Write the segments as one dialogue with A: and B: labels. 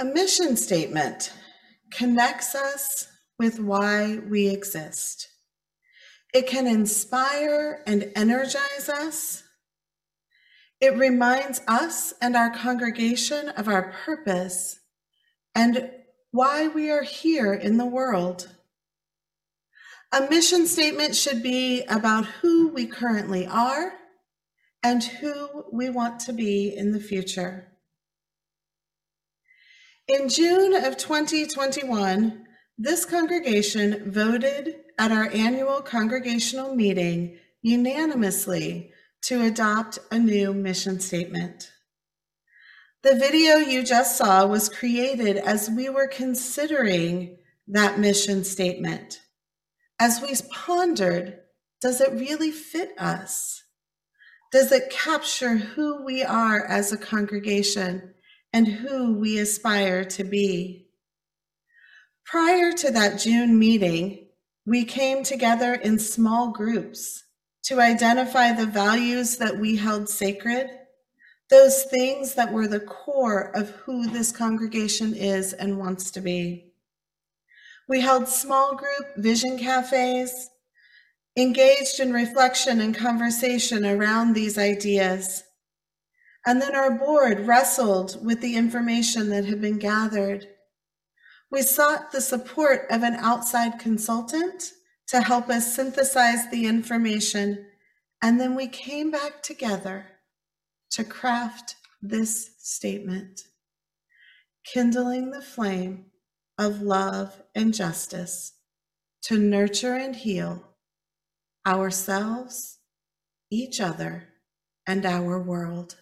A: A mission statement connects us with why we exist. It can inspire and energize us. It reminds us and our congregation of our purpose and why we are here in the world. A mission statement should be about who we currently are and who we want to be in the future. In June of 2021, this congregation voted at our annual congregational meeting unanimously to adopt a new mission statement. The video you just saw was created as we were considering that mission statement. As we pondered, does it really fit us? Does it capture who we are as a congregation and who we aspire to be? Prior to that June meeting, we came together in small groups to identify the values that we held sacred, those things that were the core of who this congregation is and wants to be. We held small group vision cafes, engaged in reflection and conversation around these ideas. And then our board wrestled with the information that had been gathered. We sought the support of an outside consultant to help us synthesize the information, and then we came back together to craft this statement kindling the flame of love and justice to nurture and heal ourselves, each other, and our world.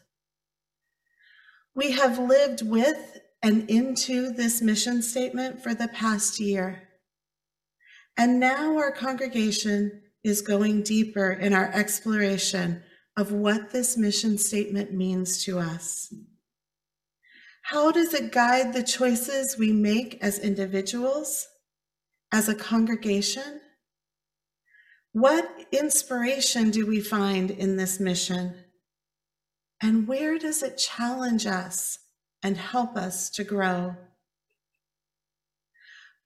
A: We have lived with and into this mission statement for the past year. And now our congregation is going deeper in our exploration of what this mission statement means to us. How does it guide the choices we make as individuals, as a congregation, what inspiration do we find in this mission? And where does it challenge us and help us to grow?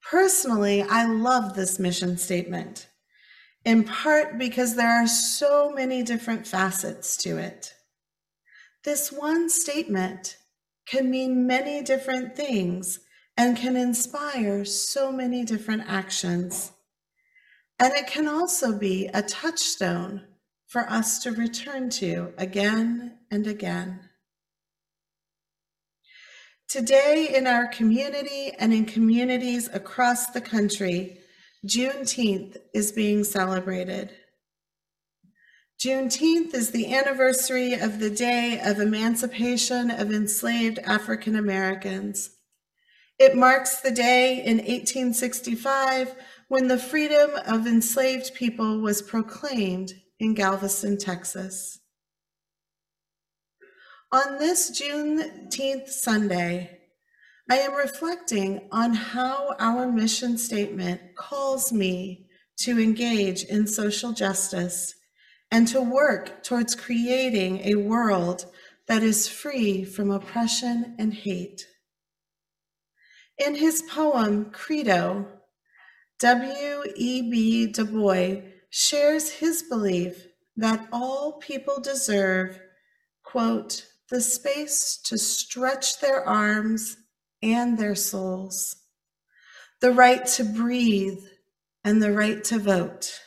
A: Personally, I love this mission statement, in part because there are so many different facets to it. This one statement can mean many different things and can inspire so many different actions. And it can also be a touchstone for us to return to again and again. Today, in our community and in communities across the country, Juneteenth is being celebrated. Juneteenth is the anniversary of the day of emancipation of enslaved African Americans. It marks the day in 1865 when the freedom of enslaved people was proclaimed in Galveston, Texas. On this Juneteenth Sunday, I am reflecting on how our mission statement calls me to engage in social justice and to work towards creating a world that is free from oppression and hate. In his poem, Credo, W.E.B. Du Bois shares his belief that all people deserve, quote, the space to stretch their arms and their souls, the right to breathe and the right to vote,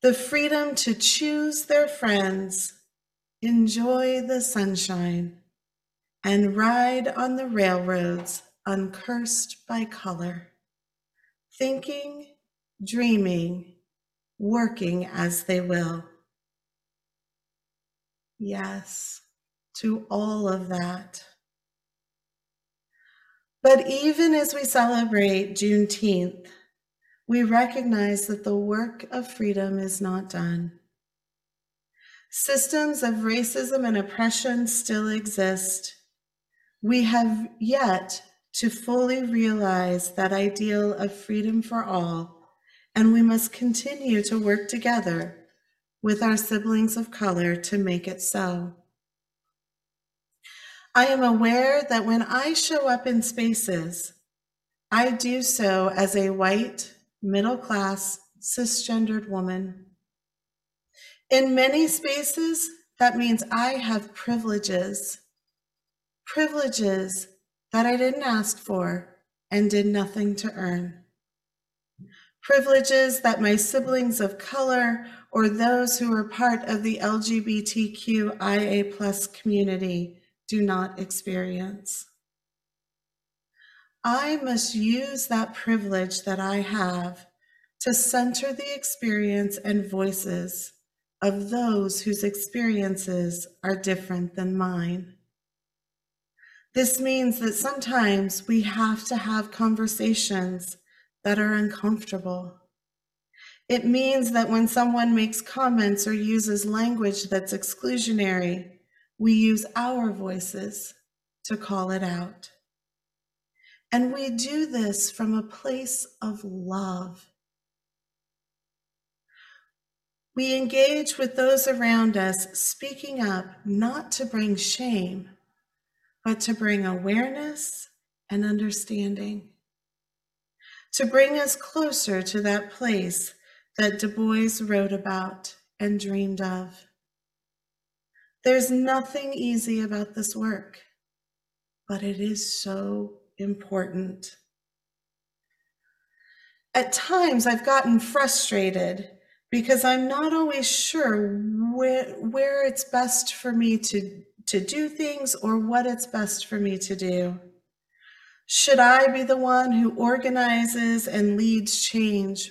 A: the freedom to choose their friends, enjoy the sunshine, and ride on the railroads uncursed by color, thinking, dreaming, working as they will. Yes, to all of that. But even as we celebrate Juneteenth, we recognize that the work of freedom is not done. Systems of racism and oppression still exist. We have yet to fully realize that ideal of freedom for all, and we must continue to work together with our siblings of color to make it so. I am aware that when I show up in spaces, I do so as a white, middle class, cisgendered woman. In many spaces, that means I have privileges, privileges that I didn't ask for and did nothing to earn. Privileges that my siblings of color or those who are part of the LGBTQIA plus community do not experience. I must use that privilege that I have to center the experience and voices of those whose experiences are different than mine. This means that sometimes we have to have conversations that are uncomfortable. It means that when someone makes comments or uses language that's exclusionary, we use our voices to call it out. And we do this from a place of love we engage with those around us, speaking up not to bring shame, but to bring awareness and understanding, to bring us closer to that place that Du Bois wrote about and dreamed of. There's nothing easy about this work, but it is so important. At times, I've gotten frustrated because I'm not always sure where, where it's best for me to, to do things or what it's best for me to do. Should I be the one who organizes and leads change?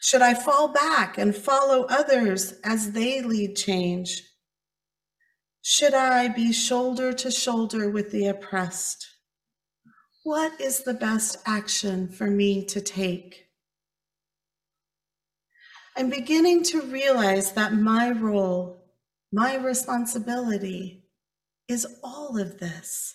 A: Should I fall back and follow others as they lead change? Should I be shoulder to shoulder with the oppressed? What is the best action for me to take? I'm beginning to realize that my role, my responsibility is all of this.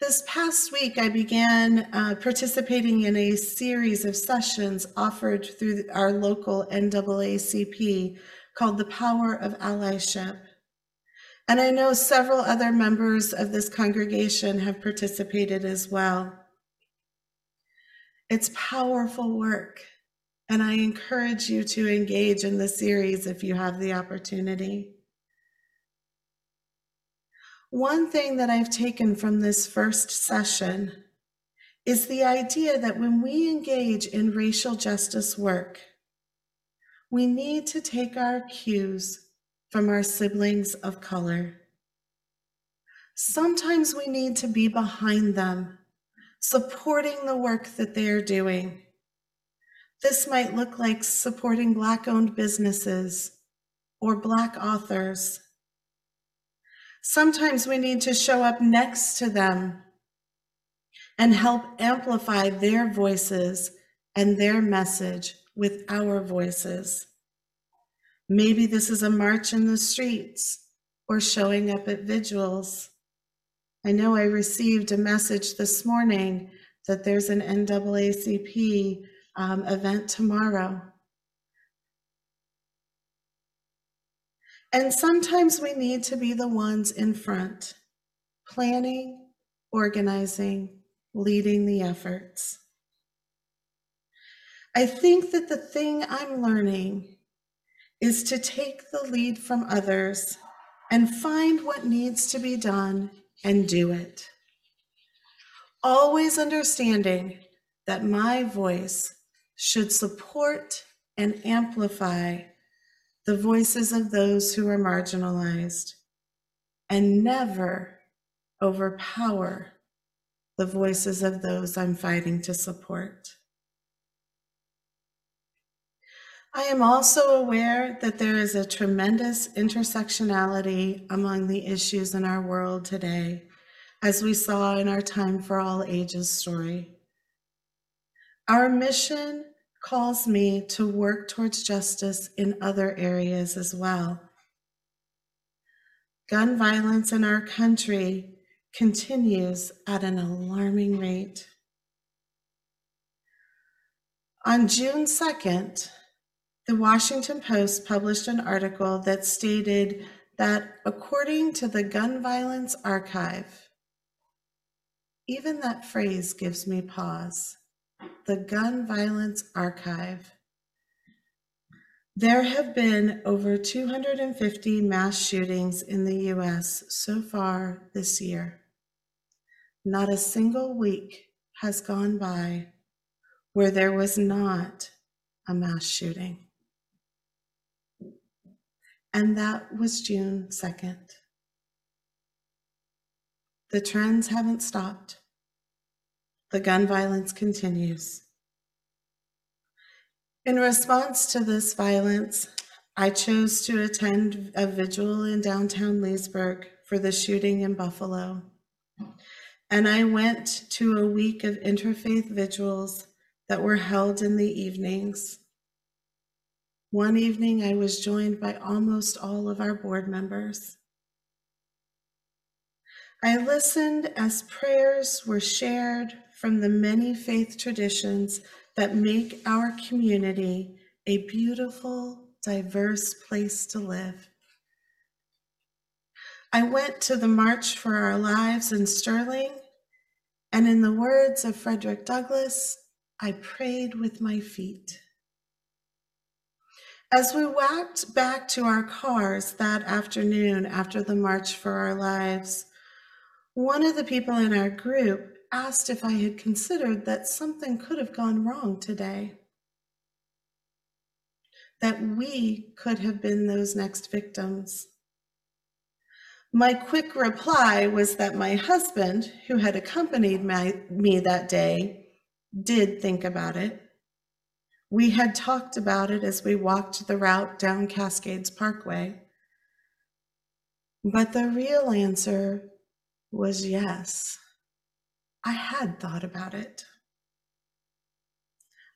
A: This past week, I began uh, participating in a series of sessions offered through our local NAACP called The Power of Allyship. And I know several other members of this congregation have participated as well. It's powerful work. And I encourage you to engage in the series if you have the opportunity. One thing that I've taken from this first session is the idea that when we engage in racial justice work, we need to take our cues from our siblings of color. Sometimes we need to be behind them, supporting the work that they are doing. This might look like supporting Black owned businesses or Black authors. Sometimes we need to show up next to them and help amplify their voices and their message with our voices. Maybe this is a march in the streets or showing up at vigils. I know I received a message this morning that there's an NAACP um, event tomorrow. And sometimes we need to be the ones in front, planning, organizing, leading the efforts. I think that the thing I'm learning is to take the lead from others and find what needs to be done and do it. Always understanding that my voice should support and amplify the voices of those who are marginalized and never overpower the voices of those I'm fighting to support. I am also aware that there is a tremendous intersectionality among the issues in our world today, as we saw in our Time for All Ages story. Our mission calls me to work towards justice in other areas as well. Gun violence in our country continues at an alarming rate. On June 2nd, the Washington Post published an article that stated that according to the Gun Violence Archive, even that phrase gives me pause. The Gun Violence Archive. There have been over 250 mass shootings in the US so far this year. Not a single week has gone by where there was not a mass shooting. And that was June 2nd. The trends haven't stopped. The gun violence continues. In response to this violence, I chose to attend a vigil in downtown Leesburg for the shooting in Buffalo. And I went to a week of interfaith vigils that were held in the evenings. One evening, I was joined by almost all of our board members. I listened as prayers were shared from the many faith traditions that make our community a beautiful, diverse place to live. I went to the March for Our Lives in Sterling, and in the words of Frederick Douglass, I prayed with my feet. As we walked back to our cars that afternoon after the March for Our Lives, one of the people in our group asked if I had considered that something could have gone wrong today. That we could have been those next victims. My quick reply was that my husband, who had accompanied my, me that day, did think about it. We had talked about it as we walked the route down Cascades Parkway. But the real answer was yes. I had thought about it.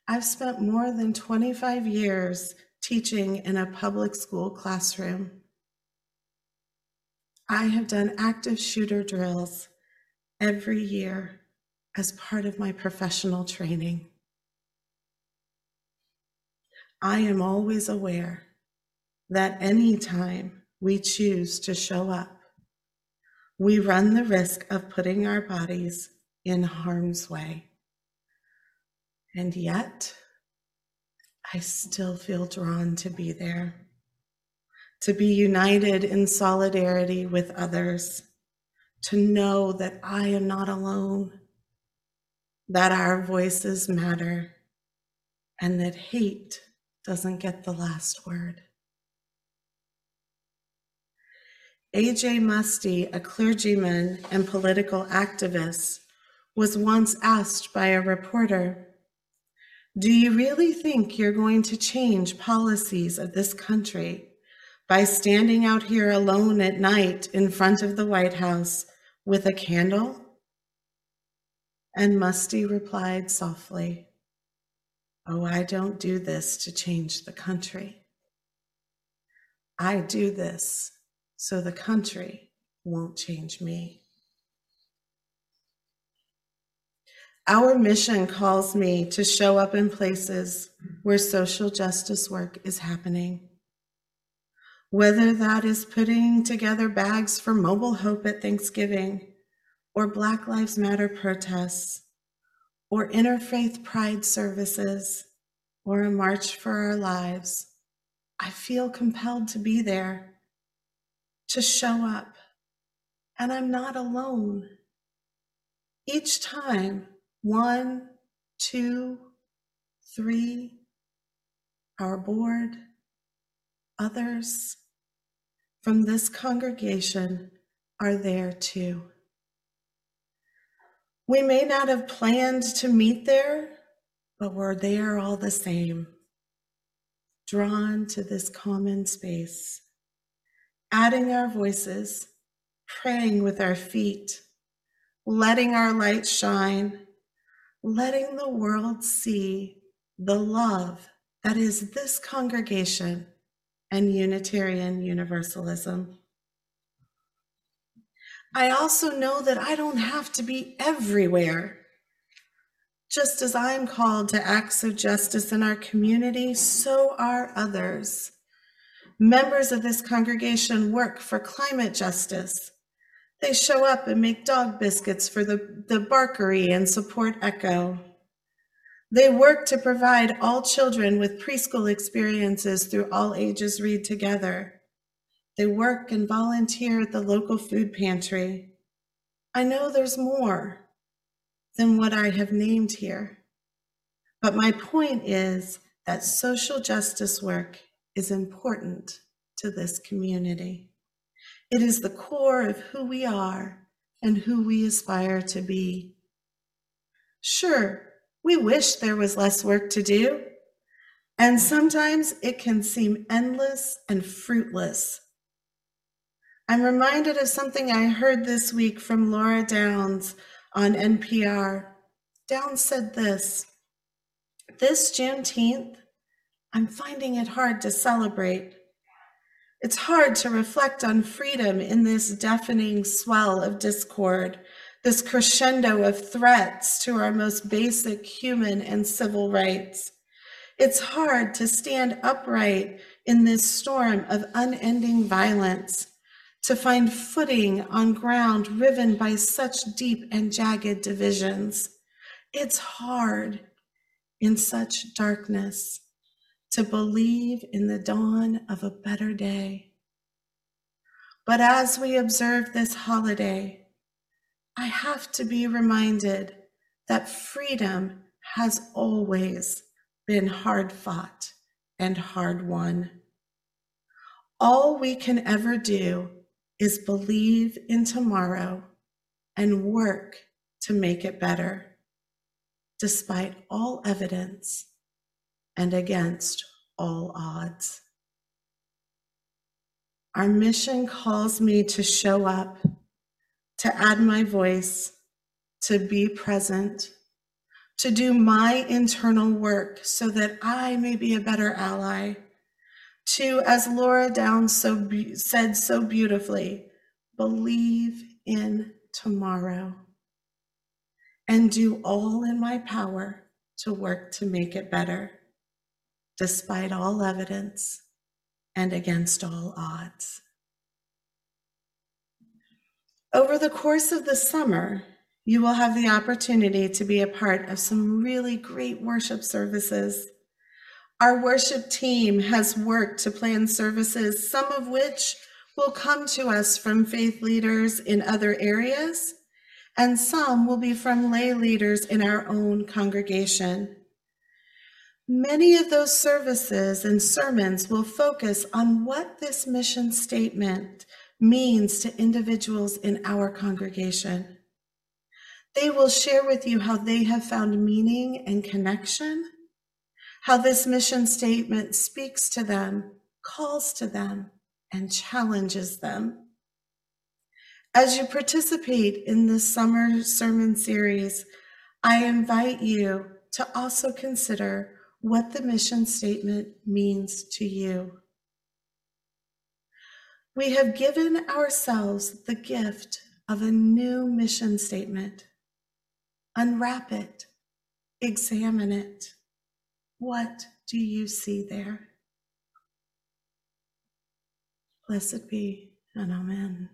A: I've spent more than 25 years teaching in a public school classroom. I have done active shooter drills every year as part of my professional training. I am always aware that anytime we choose to show up, we run the risk of putting our bodies in harm's way. And yet, I still feel drawn to be there, to be united in solidarity with others, to know that I am not alone, that our voices matter, and that hate doesn't get the last word. A.J. Muste, a clergyman and political activist, was once asked by a reporter, Do you really think you're going to change policies of this country by standing out here alone at night in front of the White House with a candle? And Muste replied softly, Oh, I don't do this to change the country. I do this so the country won't change me. Our mission calls me to show up in places where social justice work is happening. Whether that is putting together bags for mobile hope at Thanksgiving, or Black Lives Matter protests, or interfaith pride services, or a march for our lives, I feel compelled to be there, to show up. And I'm not alone. Each time, one, two, three, our board, others from this congregation are there too. We may not have planned to meet there, but we're there all the same, drawn to this common space, adding our voices, praying with our feet, letting our light shine letting the world see the love that is this congregation and Unitarian Universalism. I also know that I don't have to be everywhere. Just as I'm called to acts of justice in our community, so are others. Members of this congregation work for climate justice. They show up and make dog biscuits for the, the Barkery and support Echo. They work to provide all children with preschool experiences through All Ages Read Together. They work and volunteer at the local food pantry. I know there's more than what I have named here. But my point is that social justice work is important to this community. It is the core of who we are and who we aspire to be. Sure, we wish there was less work to do, and sometimes it can seem endless and fruitless. I'm reminded of something I heard this week from Laura Downs on NPR. Downs said this This Juneteenth, I'm finding it hard to celebrate. It's hard to reflect on freedom in this deafening swell of discord, this crescendo of threats to our most basic human and civil rights. It's hard to stand upright in this storm of unending violence, to find footing on ground riven by such deep and jagged divisions. It's hard in such darkness to believe in the dawn of a better day. But as we observe this holiday, I have to be reminded that freedom has always been hard fought and hard won. All we can ever do is believe in tomorrow and work to make it better, despite all evidence and against all odds. Our mission calls me to show up, to add my voice, to be present, to do my internal work so that I may be a better ally. To, as Laura Downs so be- said so beautifully, believe in tomorrow and do all in my power to work to make it better despite all evidence and against all odds. Over the course of the summer, you will have the opportunity to be a part of some really great worship services. Our worship team has worked to plan services, some of which will come to us from faith leaders in other areas, and some will be from lay leaders in our own congregation. Many of those services and sermons will focus on what this mission statement means to individuals in our congregation. They will share with you how they have found meaning and connection, how this mission statement speaks to them, calls to them, and challenges them. As you participate in this summer sermon series, I invite you to also consider what the mission statement means to you. We have given ourselves the gift of a new mission statement. Unwrap it, examine it. What do you see there? Blessed be and amen.